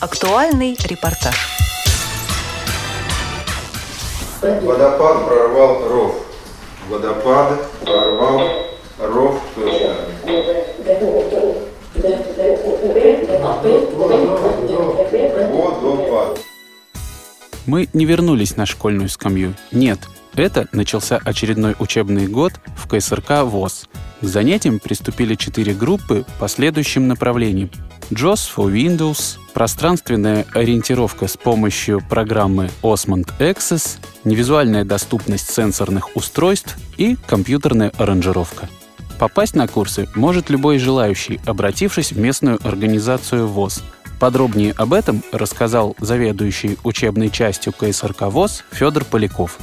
Актуальный репортаж. Водопад прорвал ров. Водопад прорвал ров. Водопад. Мы не вернулись на школьную скамью. Нет, это начался очередной учебный год в КСРК ВОЗ. К занятиям приступили четыре группы по следующим направлениям. JOS for Windows, пространственная ориентировка с помощью программы Osmond Access, невизуальная доступность сенсорных устройств и компьютерная аранжировка. Попасть на курсы может любой желающий, обратившись в местную организацию ВОЗ – Подробнее об этом рассказал заведующий учебной частью КСРК ВОЗ Федор Поляков.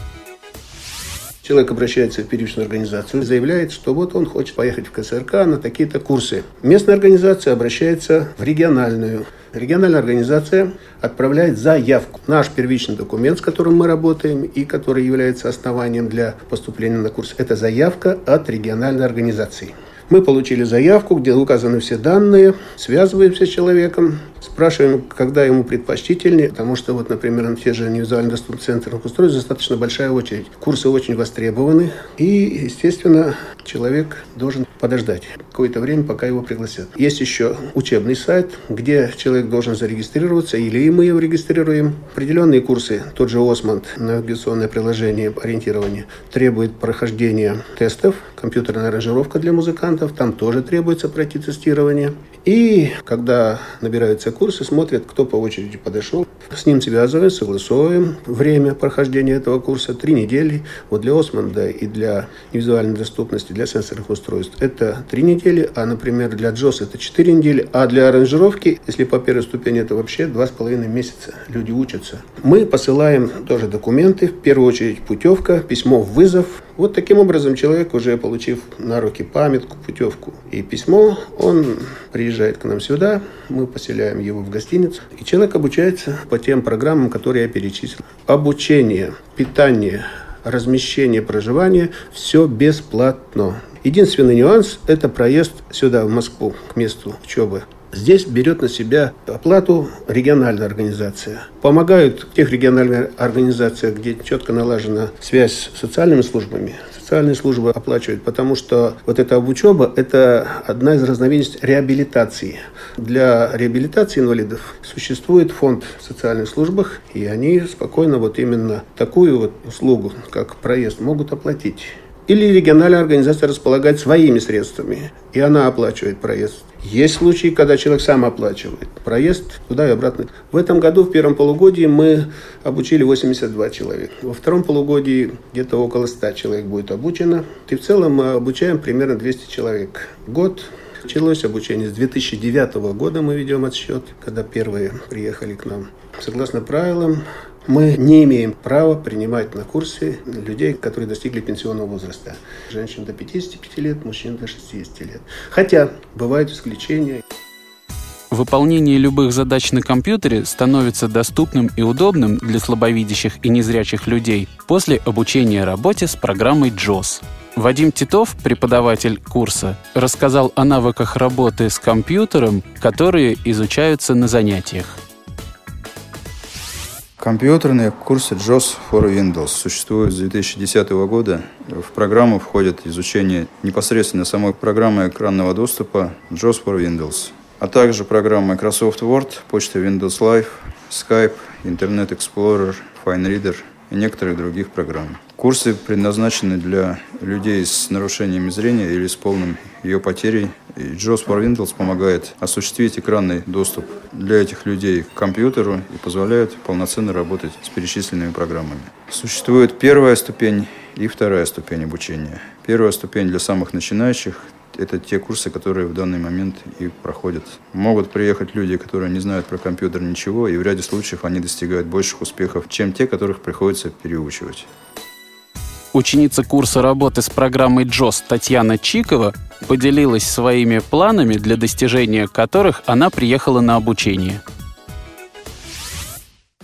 Человек обращается в первичную организацию и заявляет, что вот он хочет поехать в КСРК на такие-то курсы. Местная организация обращается в региональную. Региональная организация отправляет заявку. Наш первичный документ, с которым мы работаем и который является основанием для поступления на курс, это заявка от региональной организации. Мы получили заявку, где указаны все данные, связываемся с человеком, спрашиваем, когда ему предпочтительнее, потому что, вот, например, на те же невизуально доступных центрных устройств достаточно большая очередь. Курсы очень востребованы, и, естественно, человек должен подождать какое-то время, пока его пригласят. Есть еще учебный сайт, где человек должен зарегистрироваться, или мы его регистрируем. Определенные курсы, тот же Осмонд, навигационное приложение ориентирования, требует прохождения тестов, компьютерная аранжировка для музыкантов, там тоже требуется пройти тестирование. И когда набираются курсы, смотрят, кто по очереди подошел. С ним связываем, согласовываем время прохождения этого курса. Три недели. Вот для Осмонда и для визуальной доступности, для сенсорных устройств это три недели, а, например, для Джос это четыре недели, а для аранжировки, если по первой ступени, это вообще два с половиной месяца. Люди учатся. Мы посылаем тоже документы, в первую очередь путевка, письмо в вызов, вот таким образом человек, уже получив на руки памятку, путевку и письмо, он приезжает к нам сюда, мы поселяем его в гостиницу, и человек обучается по тем программам, которые я перечислил. Обучение, питание, размещение, проживание – все бесплатно. Единственный нюанс – это проезд сюда, в Москву, к месту учебы. Здесь берет на себя оплату региональная организация. Помогают тех региональных организациях, где четко налажена связь с социальными службами. Социальные службы оплачивают, потому что вот эта обучеба – это одна из разновидностей реабилитации. Для реабилитации инвалидов существует фонд в социальных службах, и они спокойно вот именно такую вот услугу, как проезд, могут оплатить. Или региональная организация располагает своими средствами, и она оплачивает проезд. Есть случаи, когда человек сам оплачивает проезд туда и обратно. В этом году, в первом полугодии, мы обучили 82 человека. Во втором полугодии где-то около 100 человек будет обучено. И в целом мы обучаем примерно 200 человек в год. Началось обучение с 2009 года, мы ведем отсчет, когда первые приехали к нам. Согласно правилам, мы не имеем права принимать на курсы людей, которые достигли пенсионного возраста. Женщин до 55 лет, мужчин до 60 лет. Хотя бывают исключения. Выполнение любых задач на компьютере становится доступным и удобным для слабовидящих и незрячих людей после обучения работе с программой JOS. Вадим Титов, преподаватель курса, рассказал о навыках работы с компьютером, которые изучаются на занятиях. Компьютерные курсы JOS for Windows существуют с 2010 года. В программу входит изучение непосредственно самой программы экранного доступа JOS for Windows, а также программы Microsoft Word, почта Windows Live, Skype, Internet Explorer, FineReader и некоторых других программ. Курсы предназначены для людей с нарушениями зрения или с полным ее потерей. И JOS for Windows помогает осуществить экранный доступ для этих людей к компьютеру и позволяет полноценно работать с перечисленными программами. Существует первая ступень и вторая ступень обучения. Первая ступень для самых начинающих это те курсы, которые в данный момент и проходят. Могут приехать люди, которые не знают про компьютер ничего, и в ряде случаев они достигают больших успехов, чем те, которых приходится переучивать. Ученица курса работы с программой JOS Татьяна Чикова поделилась своими планами, для достижения которых она приехала на обучение.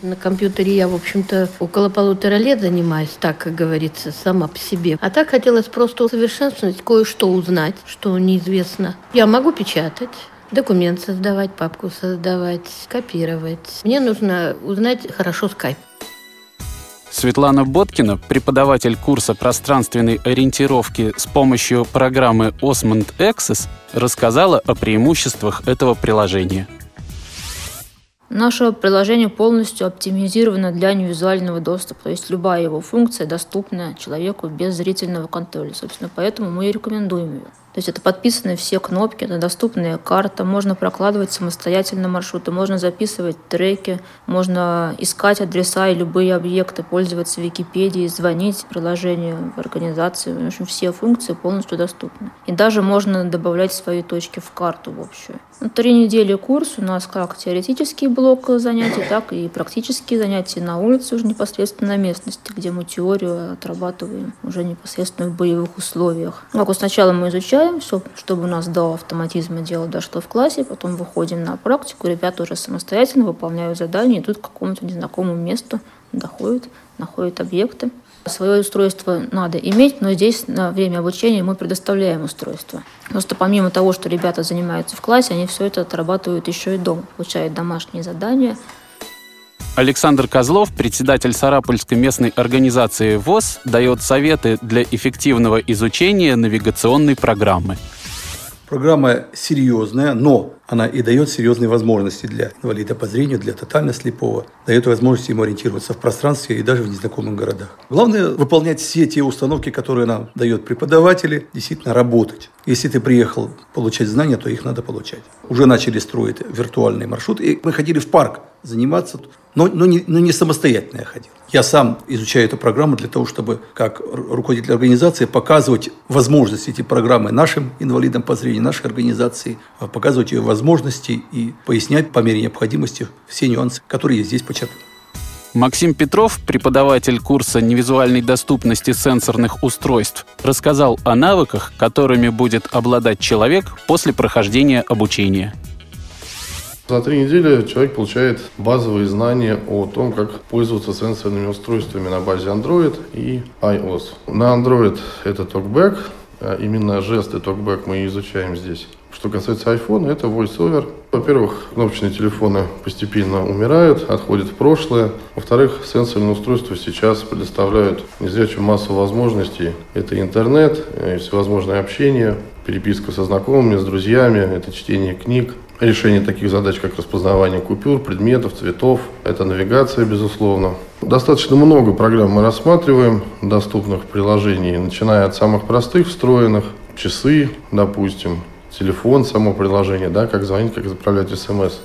На компьютере я, в общем-то, около полутора лет занимаюсь, так, как говорится, сама по себе. А так хотелось просто усовершенствовать, кое-что узнать, что неизвестно. Я могу печатать, Документ создавать, папку создавать, копировать. Мне нужно узнать хорошо скайп. Светлана Боткина, преподаватель курса пространственной ориентировки с помощью программы Osmond Access, рассказала о преимуществах этого приложения. Наше приложение полностью оптимизировано для невизуального доступа, то есть любая его функция доступна человеку без зрительного контроля. Собственно, поэтому мы и рекомендуем ее. То есть это подписаны все кнопки, это доступная карта, можно прокладывать самостоятельно маршруты, можно записывать треки, можно искать адреса и любые объекты, пользоваться Википедией, звонить приложению в организации. В общем, все функции полностью доступны. И даже можно добавлять свои точки в карту в общую. На три недели курс у нас как теоретический блок занятий, так и практические занятия на улице уже непосредственно на местности, где мы теорию отрабатываем уже непосредственно в боевых условиях. Как вот сначала мы изучаем все, чтобы у нас до автоматизма дело дошло в классе, потом выходим на практику, ребята уже самостоятельно выполняют задания, идут к какому-то незнакомому месту, доходят, находят объекты. Свое устройство надо иметь, но здесь на время обучения мы предоставляем устройство. Просто помимо того, что ребята занимаются в классе, они все это отрабатывают еще и дома, получают домашние задания. Александр Козлов, председатель Сарапульской местной организации ВОЗ, дает советы для эффективного изучения навигационной программы. Программа серьезная, но она и дает серьезные возможности для инвалида по зрению, для тотально слепого, дает возможность ему ориентироваться в пространстве и даже в незнакомых городах. Главное выполнять все те установки, которые нам дают преподаватели, действительно работать. Если ты приехал получать знания, то их надо получать. Уже начали строить виртуальный маршрут, и мы ходили в парк заниматься, но, но, не, но не самостоятельно я ходил. Я сам изучаю эту программу для того, чтобы как руководитель организации показывать возможности эти программы нашим инвалидам по зрению, нашей организации, а показывать ее возможности и пояснять по мере необходимости все нюансы, которые я здесь подчеркнул. Максим Петров, преподаватель курса невизуальной доступности сенсорных устройств, рассказал о навыках, которыми будет обладать человек после прохождения обучения. За три недели человек получает базовые знания о том, как пользоваться сенсорными устройствами на базе Android и iOS. На Android это TalkBack, а именно жесты TalkBack мы изучаем здесь. Что касается iPhone, это VoiceOver. Во-первых, кнопочные телефоны постепенно умирают, отходят в прошлое. Во-вторых, сенсорные устройства сейчас предоставляют незрячую массу возможностей. Это интернет, э, всевозможное общение, переписка со знакомыми, с друзьями, это чтение книг, решение таких задач, как распознавание купюр, предметов, цветов, это навигация, безусловно. Достаточно много программ мы рассматриваем, доступных приложений, начиная от самых простых, встроенных, часы, допустим, телефон, само приложение, да, как звонить, как отправлять смс.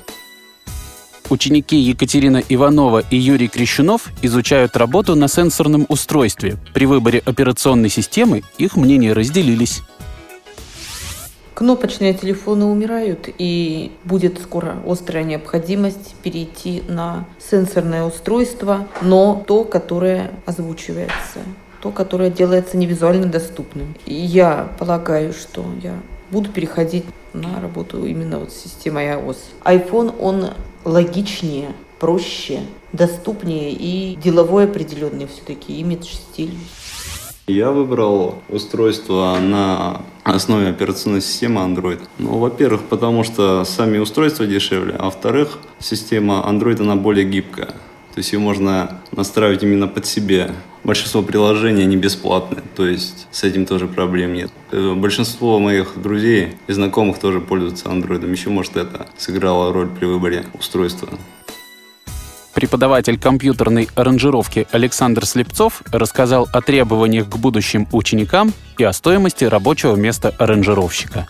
Ученики Екатерина Иванова и Юрий Крещунов изучают работу на сенсорном устройстве. При выборе операционной системы их мнения разделились. Кнопочные телефоны умирают, и будет скоро острая необходимость перейти на сенсорное устройство, но то, которое озвучивается, то, которое делается невизуально доступным. И я полагаю, что я буду переходить на работу именно вот с системой iOS. iPhone, он логичнее, проще, доступнее и деловой определенный все-таки имидж, стиль. Я выбрал устройство на основе операционной системы Android. Ну, во-первых, потому что сами устройства дешевле, а во-вторых, система Android она более гибкая. То есть ее можно настраивать именно под себя. Большинство приложений не бесплатные, то есть с этим тоже проблем нет. Э, большинство моих друзей и знакомых тоже пользуются андроидом. Еще, может, это сыграло роль при выборе устройства. Преподаватель компьютерной аранжировки Александр Слепцов рассказал о требованиях к будущим ученикам и о стоимости рабочего места аранжировщика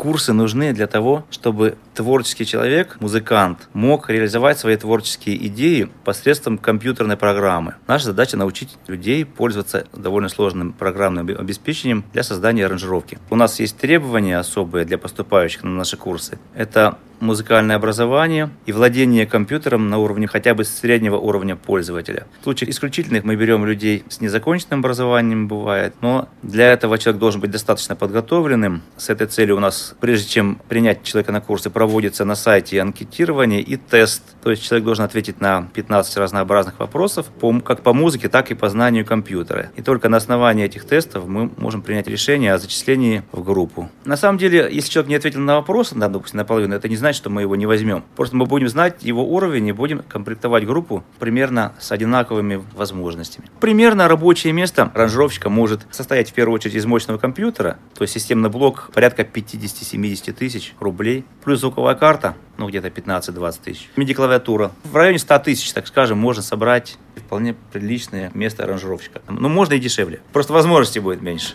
курсы нужны для того, чтобы творческий человек, музыкант, мог реализовать свои творческие идеи посредством компьютерной программы. Наша задача научить людей пользоваться довольно сложным программным обеспечением для создания аранжировки. У нас есть требования особые для поступающих на наши курсы. Это музыкальное образование и владение компьютером на уровне хотя бы среднего уровня пользователя. В случаях исключительных мы берем людей с незаконченным образованием, бывает, но для этого человек должен быть достаточно подготовленным. С этой целью у нас, прежде чем принять человека на курсы, проводится на сайте анкетирование и тест. То есть человек должен ответить на 15 разнообразных вопросов, как по музыке, так и по знанию компьютера. И только на основании этих тестов мы можем принять решение о зачислении в группу. На самом деле, если человек не ответил на вопрос, да, допустим, наполовину, это не значит, что мы его не возьмем. Просто мы будем знать его уровень и будем комплектовать группу примерно с одинаковыми возможностями. Примерно рабочее место ранжировщика может состоять в первую очередь из мощного компьютера, то есть системный блок порядка 50-70 тысяч рублей, плюс звуковая карта, ну где-то 15-20 тысяч. MIDI-клавиатура. В районе 100 тысяч, так скажем, можно собрать вполне приличное место аранжировщика. Ну, можно и дешевле. Просто возможностей будет меньше.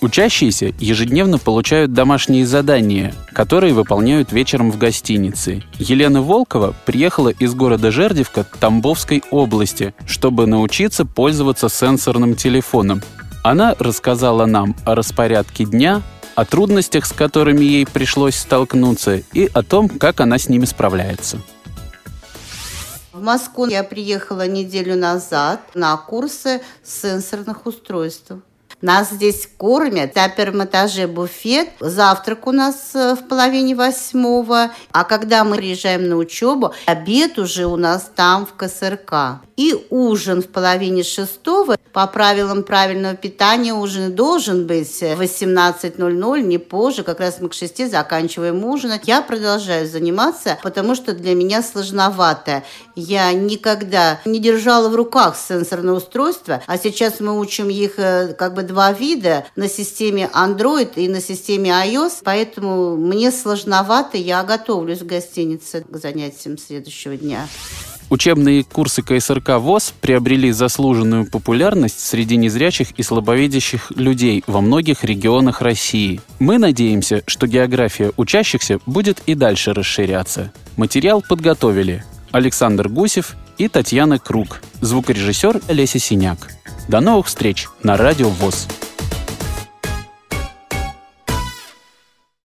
Учащиеся ежедневно получают домашние задания, которые выполняют вечером в гостинице. Елена Волкова приехала из города Жердевка Тамбовской области, чтобы научиться пользоваться сенсорным телефоном. Она рассказала нам о распорядке дня, о трудностях, с которыми ей пришлось столкнуться, и о том, как она с ними справляется. В Москву я приехала неделю назад на курсы сенсорных устройств. Нас здесь кормят. На первом этаже буфет. Завтрак у нас э, в половине восьмого. А когда мы приезжаем на учебу, обед уже у нас там в КСРК. И ужин в половине шестого. По правилам правильного питания ужин должен быть в 18.00, не позже. Как раз мы к шести заканчиваем ужинать. Я продолжаю заниматься, потому что для меня сложновато. Я никогда не держала в руках сенсорное устройство, а сейчас мы учим их э, как бы два вида на системе Android и на системе iOS, поэтому мне сложновато, я готовлюсь в гостинице к занятиям следующего дня. Учебные курсы КСРК ВОЗ приобрели заслуженную популярность среди незрячих и слабовидящих людей во многих регионах России. Мы надеемся, что география учащихся будет и дальше расширяться. Материал подготовили Александр Гусев и Татьяна Круг, звукорежиссер Леся Синяк. До новых встреч на Радио ВОЗ.